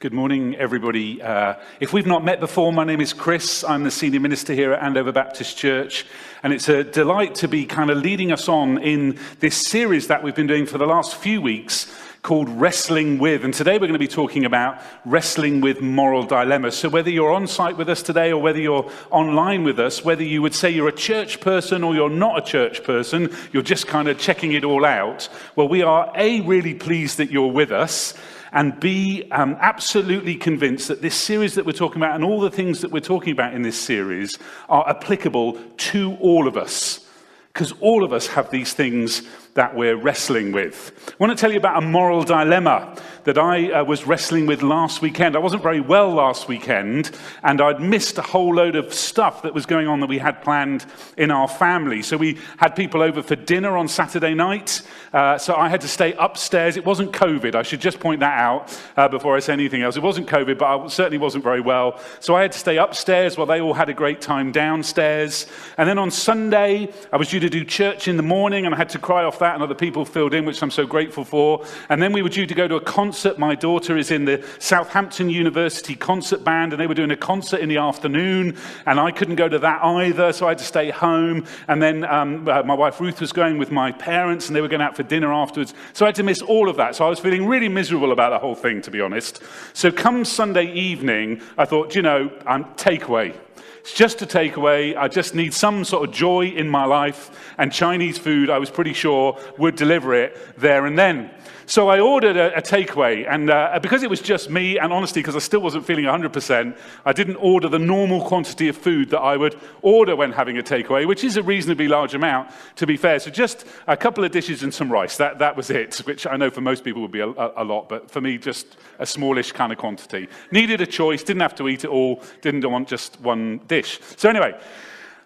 Good morning, everybody. Uh, if we've not met before, my name is Chris. I'm the senior minister here at Andover Baptist Church, and it's a delight to be kind of leading us on in this series that we've been doing for the last few weeks called Wrestling With. And today we're going to be talking about wrestling with moral dilemmas. So, whether you're on site with us today or whether you're online with us, whether you would say you're a church person or you're not a church person, you're just kind of checking it all out, well, we are A, really pleased that you're with us and be um, absolutely convinced that this series that we're talking about and all the things that we're talking about in this series are applicable to all of us. Because all of us have these things that we're wrestling with. I want to tell you about a moral dilemma that I uh, was wrestling with last weekend. I wasn't very well last weekend, and I'd missed a whole load of stuff that was going on that we had planned in our family. So we had people over for dinner on Saturday night, uh, so I had to stay upstairs. It wasn't COVID, I should just point that out uh, before I say anything else. It wasn't COVID, but I certainly wasn't very well. So I had to stay upstairs while they all had a great time downstairs. And then on Sunday, I was due to do church in the morning, and I had to cry off that, and other people filled in, which I'm so grateful for. And then we were due to go to a concert. My daughter is in the Southampton University concert band, and they were doing a concert in the afternoon, and I couldn't go to that either, so I had to stay home. And then um, uh, my wife Ruth was going with my parents, and they were going out for dinner afterwards. So I had to miss all of that. So I was feeling really miserable about the whole thing, to be honest. So come Sunday evening, I thought, you know, I'm takeaway. It's just a takeaway. I just need some sort of joy in my life, and Chinese food, I was pretty sure, would deliver it there and then. So I ordered a, a takeaway, and uh, because it was just me, and honestly, because I still wasn't feeling 100%, I didn't order the normal quantity of food that I would order when having a takeaway, which is a reasonably large amount, to be fair. So just a couple of dishes and some rice. That, that was it, which I know for most people would be a, a, a lot, but for me, just a smallish kind of quantity. Needed a choice, didn't have to eat it all, didn't want just one dish. So anyway,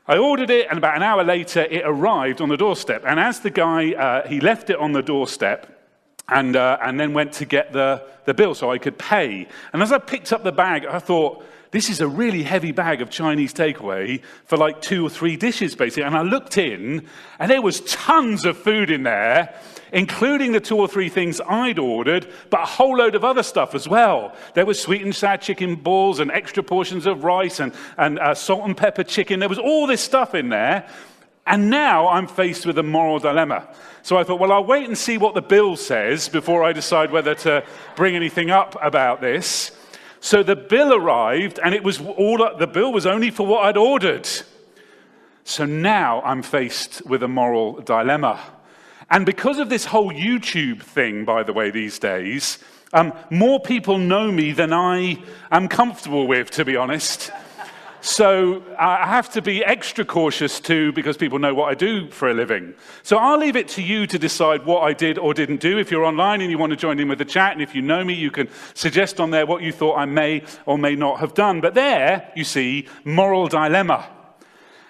I ordered it, and about an hour later, it arrived on the doorstep. And as the guy, uh, he left it on the doorstep, and, uh, and then went to get the, the bill so I could pay. And as I picked up the bag, I thought, this is a really heavy bag of Chinese takeaway for like two or three dishes, basically. And I looked in, and there was tons of food in there, including the two or three things I'd ordered, but a whole load of other stuff as well. There was sweet and sour chicken balls and extra portions of rice and, and uh, salt and pepper chicken. There was all this stuff in there. And now I'm faced with a moral dilemma. So I thought, well, I'll wait and see what the bill says before I decide whether to bring anything up about this. So the bill arrived, and it was all the bill was only for what I'd ordered. So now I'm faced with a moral dilemma. And because of this whole YouTube thing, by the way, these days, um, more people know me than I am comfortable with, to be honest. So I have to be extra cautious too because people know what I do for a living. So I'll leave it to you to decide what I did or didn't do. If you're online and you want to join in with the chat, and if you know me, you can suggest on there what you thought I may or may not have done. But there, you see, moral dilemma.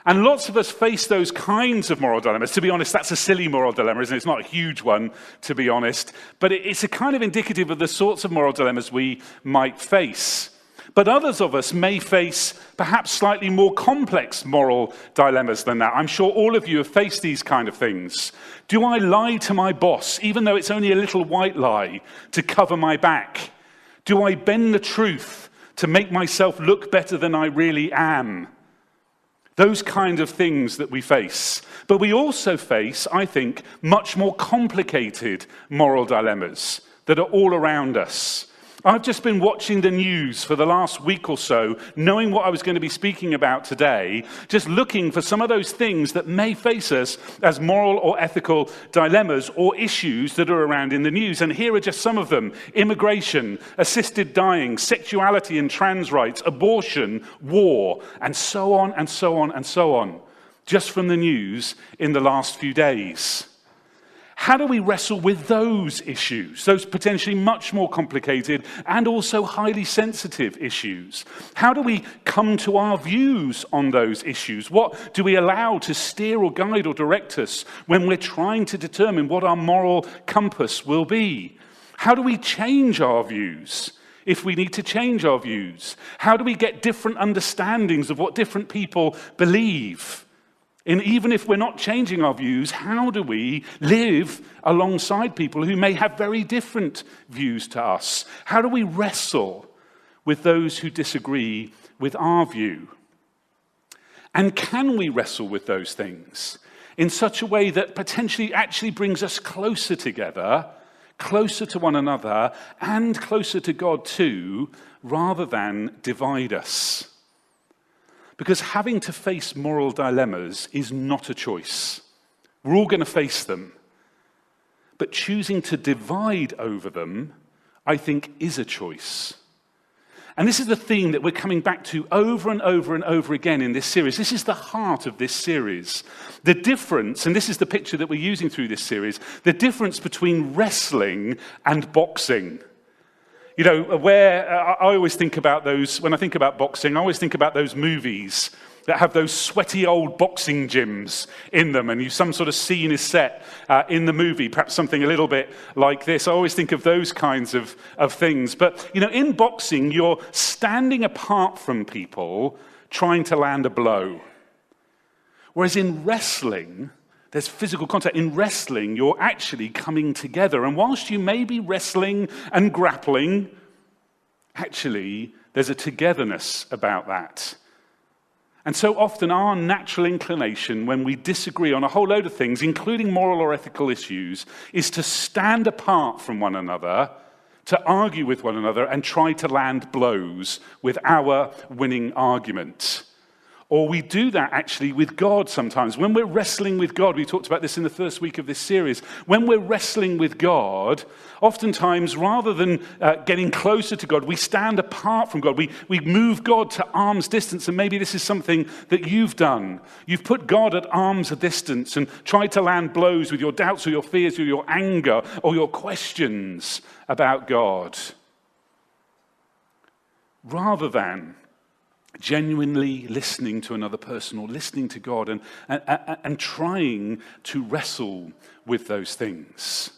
And lots of us face those kinds of moral dilemmas. To be honest, that's a silly moral dilemma, isn't it? It's not a huge one, to be honest. But it's a kind of indicative of the sorts of moral dilemmas we might face. But others of us may face perhaps slightly more complex moral dilemmas than that. I'm sure all of you have faced these kind of things. Do I lie to my boss, even though it's only a little white lie, to cover my back? Do I bend the truth to make myself look better than I really am? Those kind of things that we face. But we also face, I think, much more complicated moral dilemmas that are all around us. I've just been watching the news for the last week or so, knowing what I was going to be speaking about today, just looking for some of those things that may face us as moral or ethical dilemmas or issues that are around in the news. And here are just some of them immigration, assisted dying, sexuality and trans rights, abortion, war, and so on and so on and so on, just from the news in the last few days. How do we wrestle with those issues, those potentially much more complicated and also highly sensitive issues? How do we come to our views on those issues? What do we allow to steer or guide or direct us when we're trying to determine what our moral compass will be? How do we change our views? if we need to change our views? How do we get different understandings of what different people believe? And even if we're not changing our views, how do we live alongside people who may have very different views to us? How do we wrestle with those who disagree with our view? And can we wrestle with those things in such a way that potentially actually brings us closer together, closer to one another, and closer to God too, rather than divide us? Because having to face moral dilemmas is not a choice. We're all going to face them. But choosing to divide over them, I think, is a choice. And this is the theme that we're coming back to over and over and over again in this series. This is the heart of this series. The difference, and this is the picture that we're using through this series, the difference between wrestling and boxing. You know, where uh, I always think about those, when I think about boxing, I always think about those movies that have those sweaty old boxing gyms in them, and you, some sort of scene is set uh, in the movie, perhaps something a little bit like this. I always think of those kinds of, of things. But, you know, in boxing, you're standing apart from people trying to land a blow. Whereas in wrestling, there's physical contact. In wrestling, you're actually coming together. And whilst you may be wrestling and grappling, actually, there's a togetherness about that. And so often, our natural inclination when we disagree on a whole load of things, including moral or ethical issues, is to stand apart from one another, to argue with one another, and try to land blows with our winning argument. Or we do that actually with God sometimes. When we're wrestling with God, we talked about this in the first week of this series. When we're wrestling with God, oftentimes rather than uh, getting closer to God, we stand apart from God. We, we move God to arm's distance. And maybe this is something that you've done. You've put God at arm's distance and tried to land blows with your doubts or your fears or your anger or your questions about God. Rather than genuinely listening to another person or listening to God and, and, and, trying to wrestle with those things.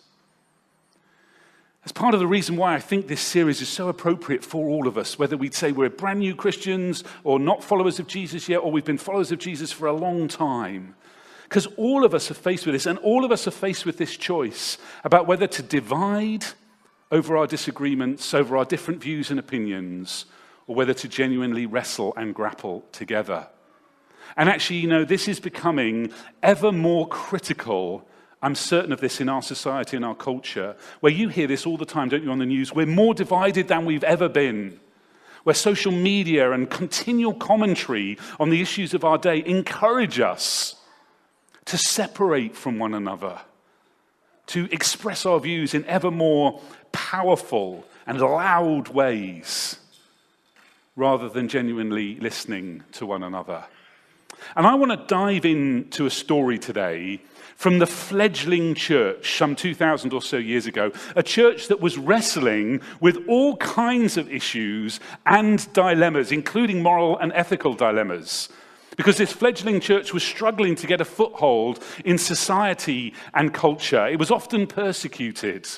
That's part of the reason why I think this series is so appropriate for all of us, whether we'd say we're brand new Christians or not followers of Jesus yet, or we've been followers of Jesus for a long time. Because all of us are faced with this, and all of us are faced with this choice about whether to divide over our disagreements, over our different views and opinions, or whether to genuinely wrestle and grapple together. And actually, you know, this is becoming ever more critical. I'm certain of this in our society and our culture, where you hear this all the time, don't you, on the news? We're more divided than we've ever been. Where social media and continual commentary on the issues of our day encourage us to separate from one another, to express our views in ever more powerful and loud ways rather than genuinely listening to one another. And I want to dive into a story today from the fledgling church some 2,000 or so years ago, a church that was wrestling with all kinds of issues and dilemmas, including moral and ethical dilemmas. Because this fledgling church was struggling to get a foothold in society and culture. It was often persecuted.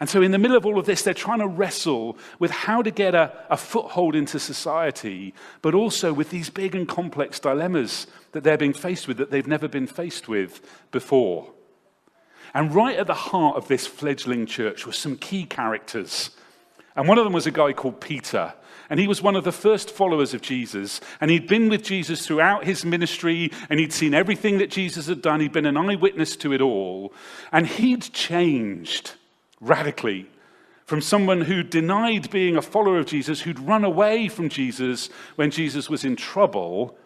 And so, in the middle of all of this, they're trying to wrestle with how to get a, a, foothold into society, but also with these big and complex dilemmas that they're being faced with that they've never been faced with before. And right at the heart of this fledgling church were some key characters. And one of them was a guy called Peter. And he was one of the first followers of Jesus. And he'd been with Jesus throughout his ministry, and he'd seen everything that Jesus had done. He'd been an eyewitness to it all. And he'd changed radically from someone who denied being a follower of Jesus, who'd run away from Jesus when Jesus was in trouble,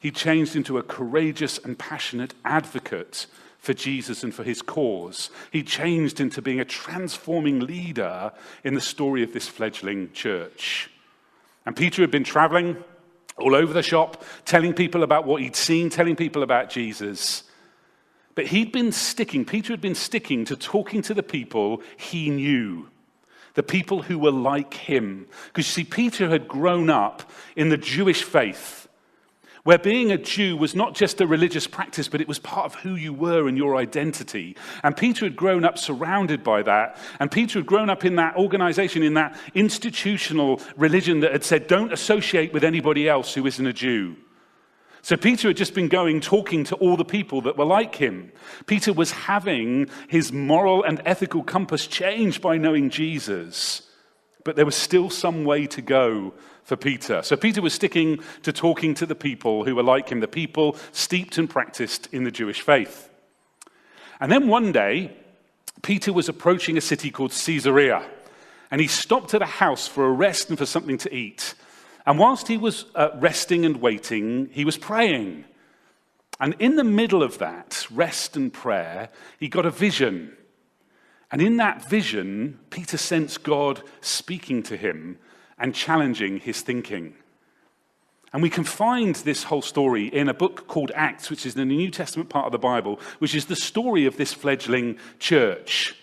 he changed into a courageous and passionate advocate for Jesus and for his cause. He changed into being a transforming leader in the story of this fledgling church. And Peter had been traveling all over the shop, telling people about what he'd seen, telling people about Jesus. But he'd been sticking, Peter had been sticking to talking to the people he knew, the people who were like him. Because you see, Peter had grown up in the Jewish faith, where being a Jew was not just a religious practice, but it was part of who you were and your identity. And Peter had grown up surrounded by that. And Peter had grown up in that organization, in that institutional religion that had said, don't associate with anybody else who isn't a Jew. So Peter had just been going talking to all the people that were like him. Peter was having his moral and ethical compass changed by knowing Jesus. but there was still some way to go for Peter. So Peter was sticking to talking to the people who were like him, the people steeped and practiced in the Jewish faith. And then one day, Peter was approaching a city called Caesarea, and he stopped at a house for a rest and for something to eat. And whilst he was uh, resting and waiting, he was praying. And in the middle of that rest and prayer, he got a vision. And in that vision, Peter sensed God speaking to him and challenging his thinking. And we can find this whole story in a book called Acts, which is in the New Testament part of the Bible, which is the story of this fledgling church.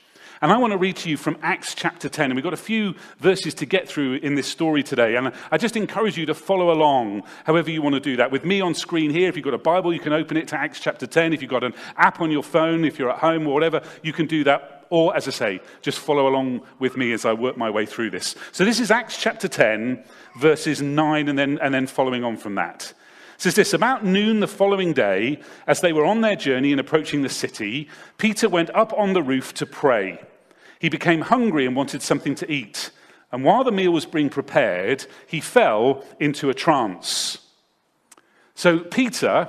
And I want to read to you from Acts chapter 10. And we've got a few verses to get through in this story today. And I just encourage you to follow along, however you want to do that. With me on screen here, if you've got a Bible, you can open it to Acts chapter 10. If you've got an app on your phone, if you're at home or whatever, you can do that. Or, as I say, just follow along with me as I work my way through this. So, this is Acts chapter 10, verses 9, and then, and then following on from that. It says this About noon the following day, as they were on their journey and approaching the city, Peter went up on the roof to pray. He became hungry and wanted something to eat. And while the meal was being prepared, he fell into a trance. So Peter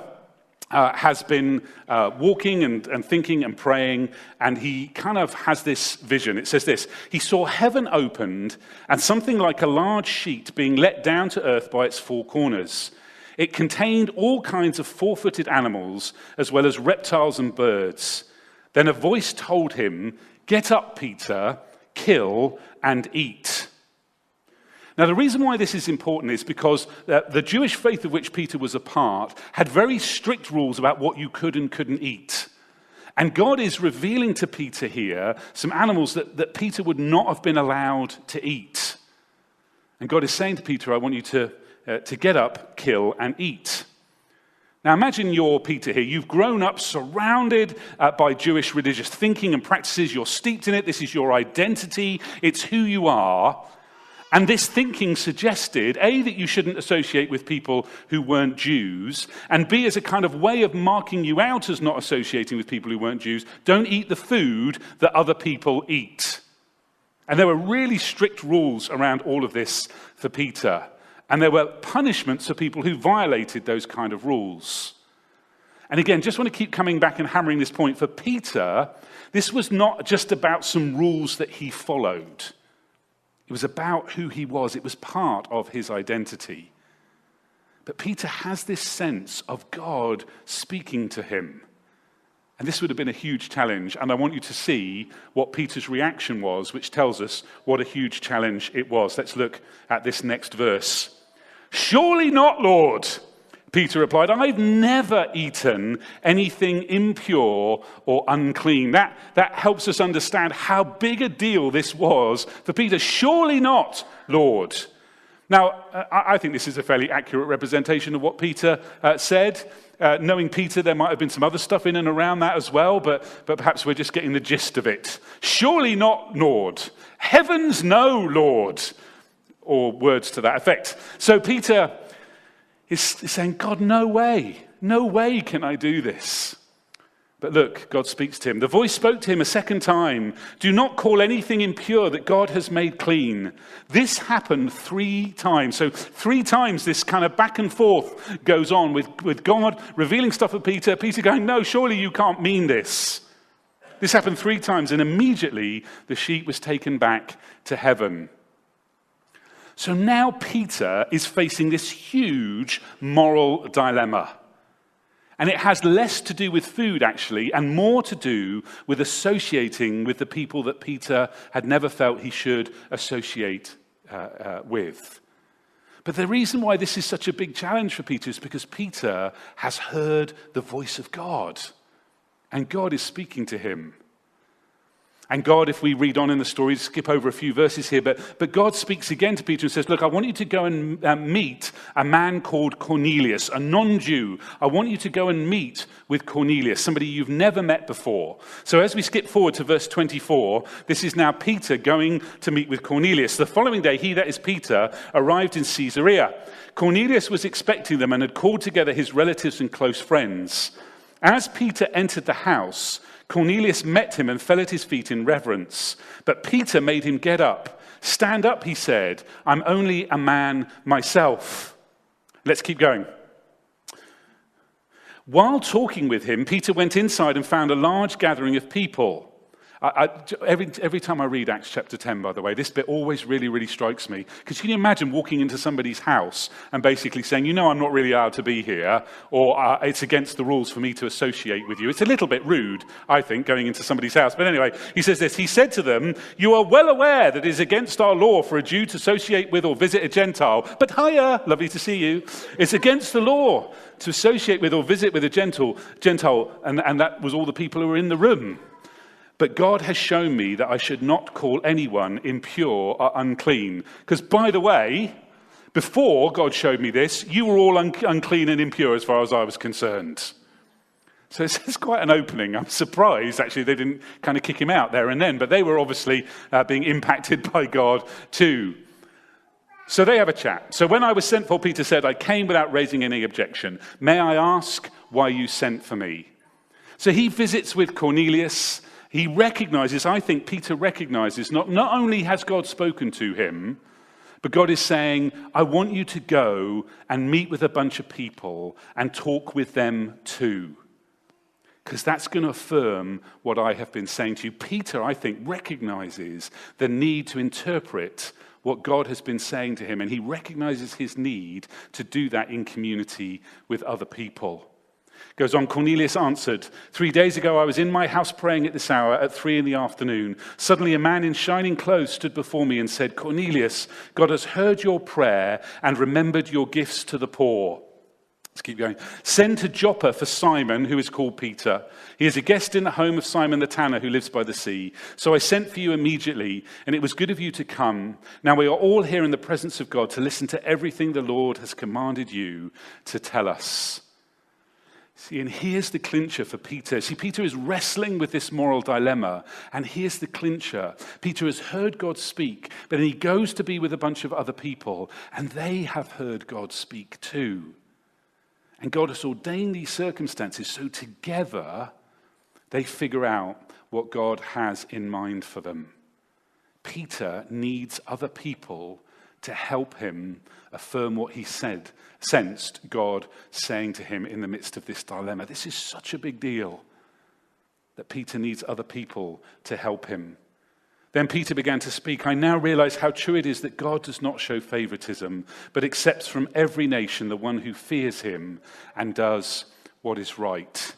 uh, has been uh, walking and, and thinking and praying, and he kind of has this vision. It says this He saw heaven opened and something like a large sheet being let down to earth by its four corners. It contained all kinds of four footed animals, as well as reptiles and birds. Then a voice told him, Get up, Peter, kill and eat. Now, the reason why this is important is because the Jewish faith of which Peter was a part had very strict rules about what you could and couldn't eat. And God is revealing to Peter here some animals that, that Peter would not have been allowed to eat. And God is saying to Peter, I want you to, uh, to get up, kill, and eat. Now imagine you're Peter here. You've grown up surrounded uh, by Jewish religious thinking and practices. You're steeped in it. This is your identity, it's who you are. And this thinking suggested A, that you shouldn't associate with people who weren't Jews, and B, as a kind of way of marking you out as not associating with people who weren't Jews, don't eat the food that other people eat. And there were really strict rules around all of this for Peter. And there were punishments for people who violated those kind of rules. And again, just want to keep coming back and hammering this point. For Peter, this was not just about some rules that he followed, it was about who he was, it was part of his identity. But Peter has this sense of God speaking to him. And this would have been a huge challenge. And I want you to see what Peter's reaction was, which tells us what a huge challenge it was. Let's look at this next verse. Surely not, Lord. Peter replied, I've never eaten anything impure or unclean. That, that helps us understand how big a deal this was for Peter. Surely not, Lord. Now, I think this is a fairly accurate representation of what Peter uh, said. Uh, knowing Peter, there might have been some other stuff in and around that as well, but, but perhaps we're just getting the gist of it. Surely not, Lord. Heavens, no, Lord or words to that effect. So Peter is saying, God, no way, no way can I do this. But look, God speaks to him. The voice spoke to him a second time Do not call anything impure that God has made clean. This happened three times. So, three times this kind of back and forth goes on with, with God revealing stuff to Peter, Peter going, No, surely you can't mean this. This happened three times, and immediately the sheep was taken back to heaven. So now Peter is facing this huge moral dilemma. And it has less to do with food, actually, and more to do with associating with the people that Peter had never felt he should associate uh, uh, with. But the reason why this is such a big challenge for Peter is because Peter has heard the voice of God, and God is speaking to him. And God, if we read on in the story, skip over a few verses here, but, but God speaks again to Peter and says, Look, I want you to go and uh, meet a man called Cornelius, a non Jew. I want you to go and meet with Cornelius, somebody you've never met before. So as we skip forward to verse 24, this is now Peter going to meet with Cornelius. The following day, he, that is Peter, arrived in Caesarea. Cornelius was expecting them and had called together his relatives and close friends. As Peter entered the house, Cornelius met him and fell at his feet in reverence. But Peter made him get up. Stand up, he said. I'm only a man myself. Let's keep going. While talking with him, Peter went inside and found a large gathering of people. I, every, every time I read Acts chapter 10, by the way, this bit always really, really strikes me. Because can you imagine walking into somebody's house and basically saying, you know, I'm not really allowed to be here, or uh, it's against the rules for me to associate with you? It's a little bit rude, I think, going into somebody's house. But anyway, he says this He said to them, You are well aware that it is against our law for a Jew to associate with or visit a Gentile. But hiya, lovely to see you. It's against the law to associate with or visit with a Gentile, Gentile and, and that was all the people who were in the room. But God has shown me that I should not call anyone impure or unclean. Because, by the way, before God showed me this, you were all un- unclean and impure as far as I was concerned. So it's quite an opening. I'm surprised, actually, they didn't kind of kick him out there and then, but they were obviously uh, being impacted by God too. So they have a chat. So when I was sent for, Peter said, I came without raising any objection. May I ask why you sent for me? So he visits with Cornelius he recognizes, I think Peter recognizes, not, not only has God spoken to him, but God is saying, I want you to go and meet with a bunch of people and talk with them too. Because that's going to affirm what I have been saying to you. Peter, I think, recognizes the need to interpret what God has been saying to him, and he recognizes his need to do that in community with other people. Goes on, Cornelius answered, Three days ago I was in my house praying at this hour at three in the afternoon. Suddenly a man in shining clothes stood before me and said, Cornelius, God has heard your prayer and remembered your gifts to the poor. Let's keep going. Send to Joppa for Simon, who is called Peter. He is a guest in the home of Simon the tanner, who lives by the sea. So I sent for you immediately, and it was good of you to come. Now we are all here in the presence of God to listen to everything the Lord has commanded you to tell us. See, and here's the clincher for Peter. See, Peter is wrestling with this moral dilemma, and here's the clincher. Peter has heard God speak, but he goes to be with a bunch of other people, and they have heard God speak too. And God has ordained these circumstances so together they figure out what God has in mind for them. Peter needs other people to help him affirm what he said, sensed God saying to him in the midst of this dilemma. This is such a big deal that Peter needs other people to help him. Then Peter began to speak. I now realize how true it is that God does not show favoritism, but accepts from every nation the one who fears him and does what is right.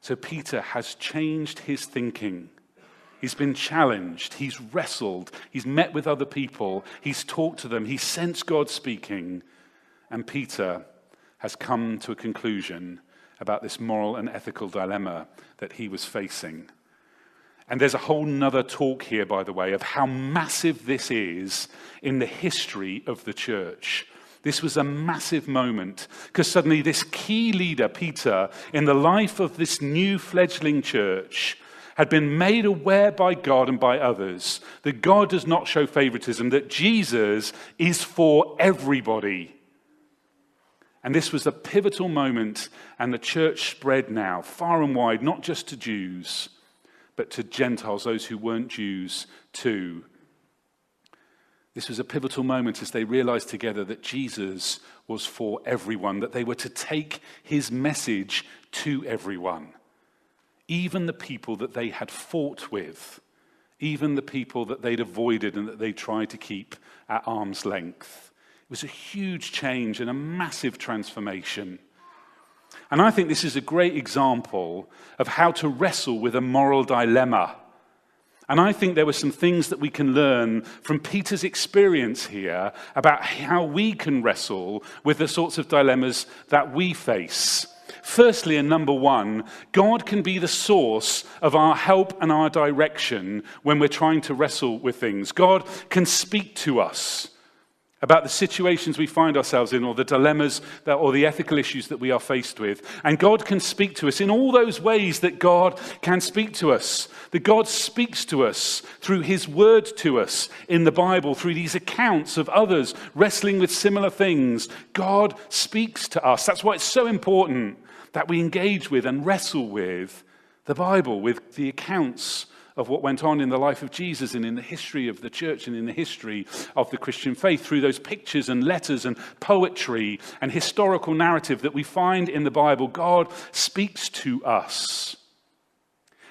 So Peter has changed his thinking. He's been challenged. He's wrestled. He's met with other people. He's talked to them. He's sensed God speaking. And Peter has come to a conclusion about this moral and ethical dilemma that he was facing. And there's a whole nother talk here, by the way, of how massive this is in the history of the church. This was a massive moment because suddenly, this key leader, Peter, in the life of this new fledgling church, had been made aware by God and by others that God does not show favoritism, that Jesus is for everybody. And this was a pivotal moment, and the church spread now far and wide, not just to Jews, but to Gentiles, those who weren't Jews too. This was a pivotal moment as they realized together that Jesus was for everyone, that they were to take his message to everyone even the people that they had fought with, even the people that they'd avoided and that they tried to keep at arm's length. It was a huge change and a massive transformation. And I think this is a great example of how to wrestle with a moral dilemma. And I think there were some things that we can learn from Peter's experience here about how we can wrestle with the sorts of dilemmas that we face. Firstly, and number one, God can be the source of our help and our direction when we're trying to wrestle with things. God can speak to us about the situations we find ourselves in or the dilemmas that, or the ethical issues that we are faced with. And God can speak to us in all those ways that God can speak to us. That God speaks to us through His word to us in the Bible, through these accounts of others wrestling with similar things. God speaks to us. That's why it's so important that we engage with and wrestle with the Bible, with the accounts of what went on in the life of Jesus and in the history of the church and in the history of the Christian faith through those pictures and letters and poetry and historical narrative that we find in the Bible. God speaks to us.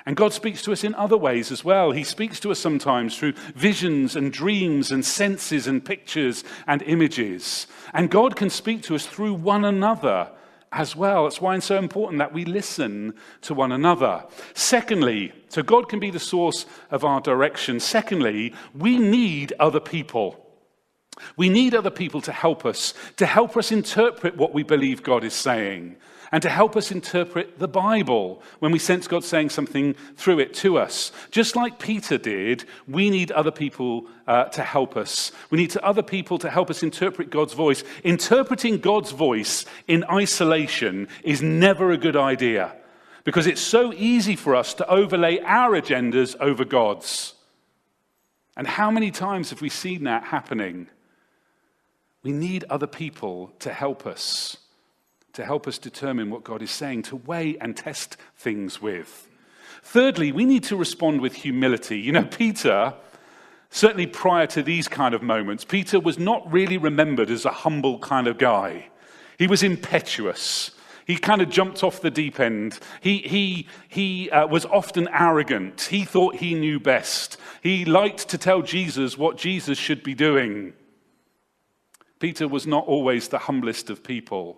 And God speaks to us in other ways as well. He speaks to us sometimes through visions and dreams and senses and pictures and images. And God can speak to us through one another as well. It's why it's so important that we listen to one another. Secondly, so God can be the source of our direction. Secondly, we need other people. We need other people to help us, to help us interpret what we believe God is saying and to help us interpret the Bible when we sense God saying something through it to us. Just like Peter did, we need other people uh, to help us. We need to other people to help us interpret God's voice. Interpreting God's voice in isolation is never a good idea because it's so easy for us to overlay our agendas over God's. And how many times have we seen that happening? We need other people to help us to help us determine what God is saying, to weigh and test things with. Thirdly, we need to respond with humility. You know, Peter, certainly prior to these kind of moments, Peter was not really remembered as a humble kind of guy. He was impetuous. He kind of jumped off the deep end. He, he, he uh, was often arrogant. He thought he knew best. He liked to tell Jesus what Jesus should be doing. Peter was not always the humblest of people.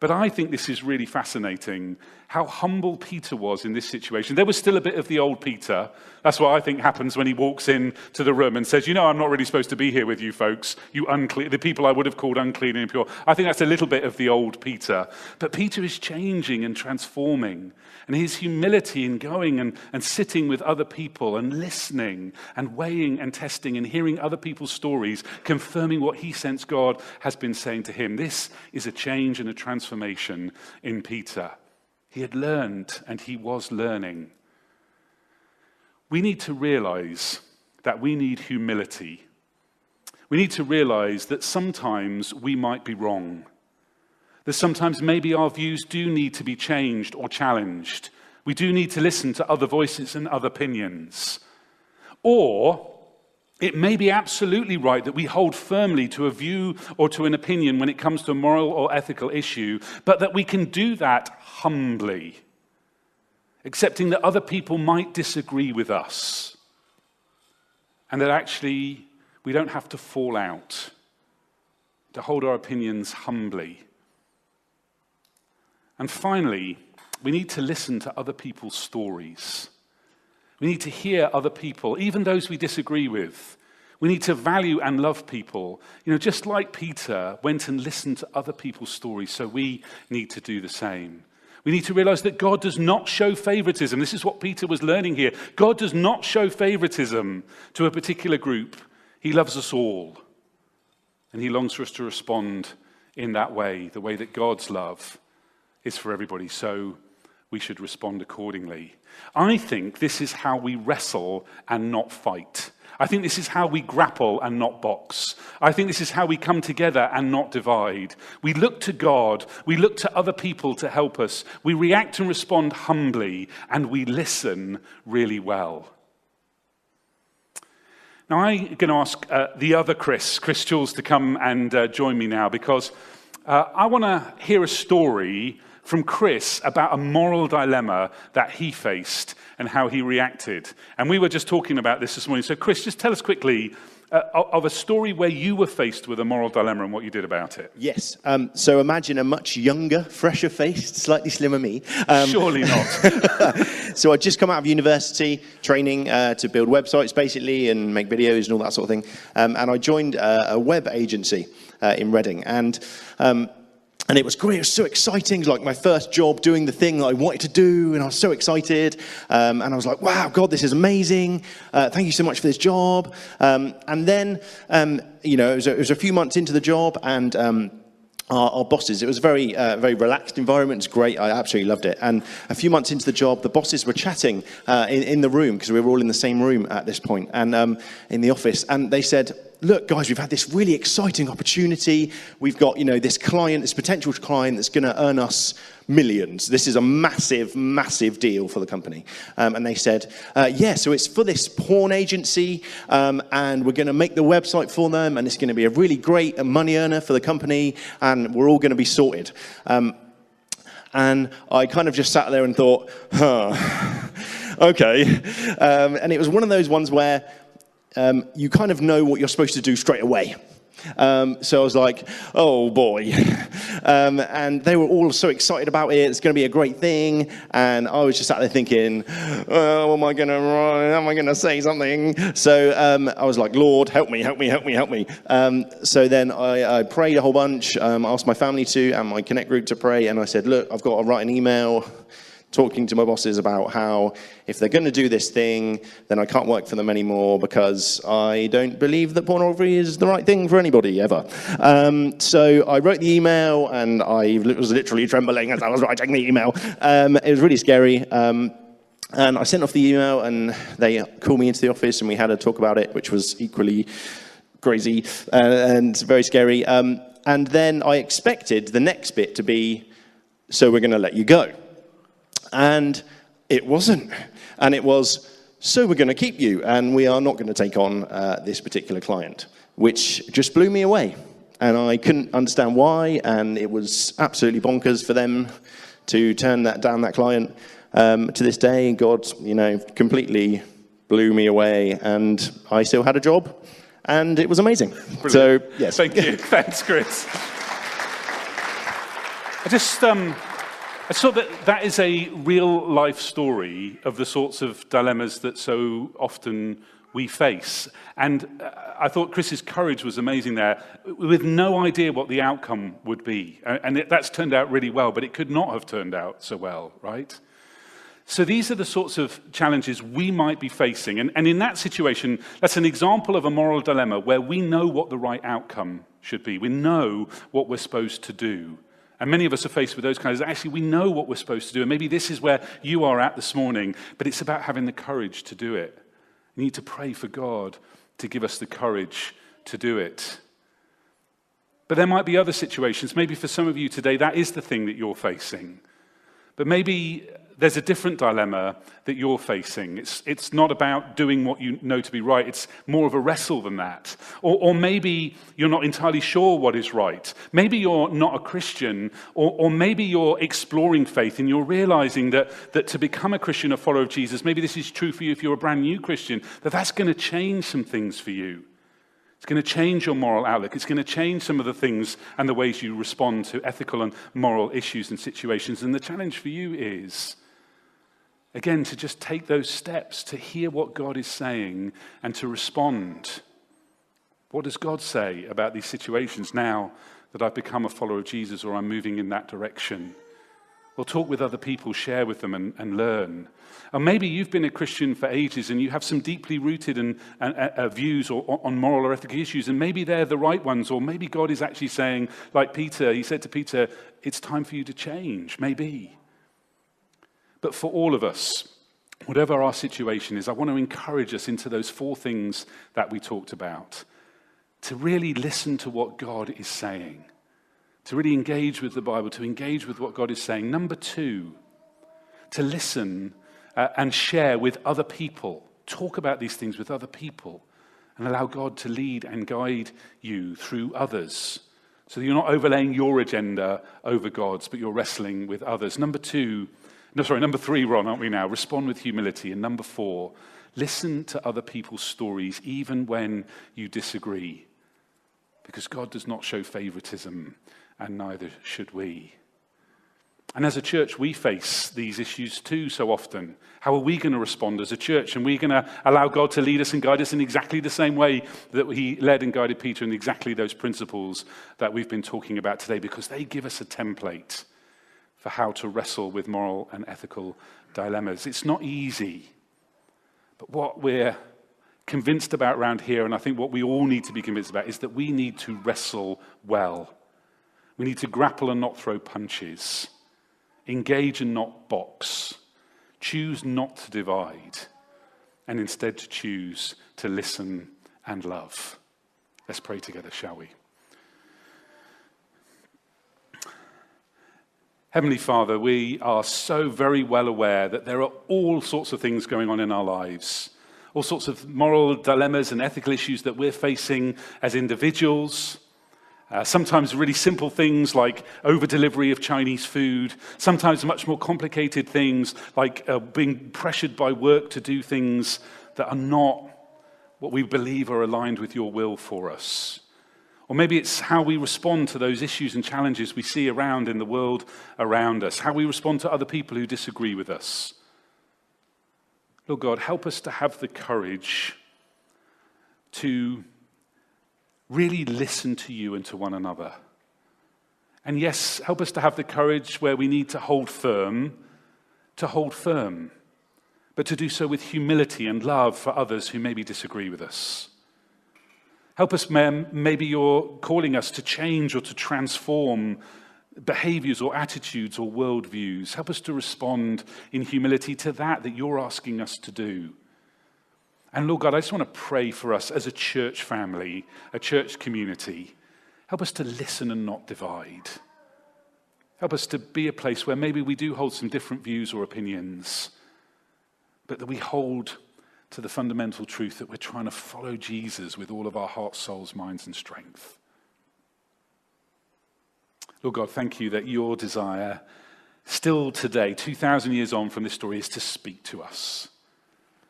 But I think this is really fascinating how humble Peter was in this situation. There was still a bit of the old Peter. That's what I think happens when he walks in to the room and says, You know, I'm not really supposed to be here with you folks, you unclean, the people I would have called unclean and impure. I think that's a little bit of the old Peter. But Peter is changing and transforming. And his humility in going and, and sitting with other people and listening and weighing and testing and hearing other people's stories, confirming what he sensed God has been saying to him. This is a change and a transformation in Peter. He had learned and he was learning. We need to realize that we need humility. We need to realize that sometimes we might be wrong that sometimes maybe our views do need to be changed or challenged. We do need to listen to other voices and other opinions. Or it may be absolutely right that we hold firmly to a view or to an opinion when it comes to a moral or ethical issue, but that we can do that humbly, accepting that other people might disagree with us, and that actually we don't have to fall out, to hold our opinions humbly. And finally, we need to listen to other people's stories. We need to hear other people, even those we disagree with. We need to value and love people. You know, just like Peter went and listened to other people's stories, so we need to do the same. We need to realize that God does not show favoritism. This is what Peter was learning here. God does not show favoritism to a particular group. He loves us all. And he longs for us to respond in that way, the way that God's love is for everybody, so we should respond accordingly. I think this is how we wrestle and not fight. I think this is how we grapple and not box. I think this is how we come together and not divide. We look to God, we look to other people to help us, we react and respond humbly, and we listen really well. Now, I'm going to ask uh, the other Chris, Chris Jules, to come and uh, join me now because uh, I want to hear a story from Chris about a moral dilemma that he faced and how he reacted. And we were just talking about this this morning. So, Chris, just tell us quickly uh, of a story where you were faced with a moral dilemma and what you did about it. Yes. Um, so imagine a much younger, fresher faced, slightly slimmer me. Um, Surely not. so I'd just come out of university training uh, to build websites basically and make videos and all that sort of thing. Um, and I joined uh, a web agency uh, in Reading. And um, and it was great. It was so exciting. It was like my first job doing the thing that I wanted to do. And I was so excited. Um, and I was like, wow, God, this is amazing. Uh, thank you so much for this job. Um, and then, um, you know, it was, a, it was, a, few months into the job and, um, our, our, bosses. It was a very, uh, very relaxed environment. It's great. I absolutely loved it. And a few months into the job, the bosses were chatting uh, in, in, the room because we were all in the same room at this point and um, in the office. And they said, look, guys, we've had this really exciting opportunity. We've got, you know, this client, this potential client that's going to earn us millions. This is a massive, massive deal for the company. Um, and they said, uh, yeah, so it's for this porn agency, um, and we're going to make the website for them, and it's going to be a really great money earner for the company, and we're all going to be sorted. Um, and I kind of just sat there and thought, huh, okay. Um, and it was one of those ones where um, you kind of know what you're supposed to do straight away. Um, so I was like, oh boy. Um, and they were all so excited about it. It's going to be a great thing. And I was just sat there thinking, oh, am I going to am I going to say something? So um, I was like, Lord, help me, help me, help me, help me. Um, so then I, I, prayed a whole bunch, um, asked my family to and my Connect group to pray. And I said, look, I've got to write an email talking to my bosses about how if they're going to do this thing, then I can't work for them anymore because I don't believe that pornography is the right thing for anybody ever. Um, so I wrote the email and I was literally trembling as I was writing the email. Um, it was really scary. Um, and I sent off the email and they called me into the office and we had a talk about it, which was equally crazy uh, and very scary. Um, and then I expected the next bit to be, so we're going to let you go. And it wasn't. And it was, so we're going to keep you, and we are not going to take on uh, this particular client, which just blew me away. And I couldn't understand why, and it was absolutely bonkers for them to turn that down that client. Um, to this day, God, you know, completely blew me away, and I still had a job, and it was amazing. Brilliant. So, yes. Thank you. Thanks, Chris. I just, um, so that, that is a real life story of the sorts of dilemmas that so often we face. And uh, I thought Chris's courage was amazing there, with no idea what the outcome would be. And that's turned out really well, but it could not have turned out so well, right? So these are the sorts of challenges we might be facing. And, and in that situation, that's an example of a moral dilemma where we know what the right outcome should be. We know what we're supposed to do. And many of us are faced with those kinds of, actually, we know what we're supposed to do. And maybe this is where you are at this morning, but it's about having the courage to do it. We need to pray for God to give us the courage to do it. But there might be other situations. Maybe for some of you today, that is the thing that you're facing. But maybe there's a different dilemma that you're facing. It's, it's not about doing what you know to be right, it's more of a wrestle than that. Or, or maybe you're not entirely sure what is right. Maybe you're not a Christian, or, or maybe you're exploring faith and you're realizing that, that to become a Christian, a follower of Jesus, maybe this is true for you if you're a brand new Christian, that that's going to change some things for you. It's going to change your moral outlook. It's going to change some of the things and the ways you respond to ethical and moral issues and situations. And the challenge for you is Again, to just take those steps to hear what God is saying and to respond. What does God say about these situations now that I've become a follower of Jesus or I'm moving in that direction? Well, talk with other people, share with them, and, and learn. Or maybe you've been a Christian for ages and you have some deeply rooted and, and uh, views or, on moral or ethical issues, and maybe they're the right ones, or maybe God is actually saying, like Peter, he said to Peter, it's time for you to change, maybe. But for all of us, whatever our situation is, I want to encourage us into those four things that we talked about to really listen to what God is saying, to really engage with the Bible, to engage with what God is saying. Number two, to listen uh, and share with other people. Talk about these things with other people and allow God to lead and guide you through others. So that you're not overlaying your agenda over God's, but you're wrestling with others. Number two, no, sorry, number three, Ron, aren't we now? Respond with humility. And number four, listen to other people's stories, even when you disagree. Because God does not show favoritism, and neither should we. And as a church, we face these issues too so often. How are we going to respond as a church? And we're going to allow God to lead us and guide us in exactly the same way that He led and guided Peter in exactly those principles that we've been talking about today, because they give us a template for how to wrestle with moral and ethical dilemmas. It's not easy. But what we're convinced about around here, and I think what we all need to be convinced about, is that we need to wrestle well. We need to grapple and not throw punches, engage and not box, choose not to divide, and instead to choose to listen and love. Let's pray together, shall we? Heavenly Father, we are so very well aware that there are all sorts of things going on in our lives, all sorts of moral dilemmas and ethical issues that we're facing as individuals. Uh, sometimes really simple things like over delivery of Chinese food, sometimes much more complicated things like uh, being pressured by work to do things that are not what we believe are aligned with your will for us. Or maybe it's how we respond to those issues and challenges we see around in the world around us, how we respond to other people who disagree with us. Lord God, help us to have the courage to really listen to you and to one another. And yes, help us to have the courage where we need to hold firm, to hold firm, but to do so with humility and love for others who maybe disagree with us. Help us, maybe you're calling us to change or to transform behaviors or attitudes or worldviews. Help us to respond in humility to that that you're asking us to do. And Lord God, I just want to pray for us as a church family, a church community. Help us to listen and not divide. Help us to be a place where maybe we do hold some different views or opinions, but that we hold to the fundamental truth that we're trying to follow Jesus with all of our hearts, souls, minds, and strength. Lord God, thank you that your desire, still today, 2,000 years on from this story, is to speak to us.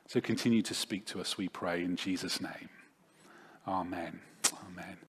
So continue to speak to us, we pray, in Jesus' name. Amen. Amen.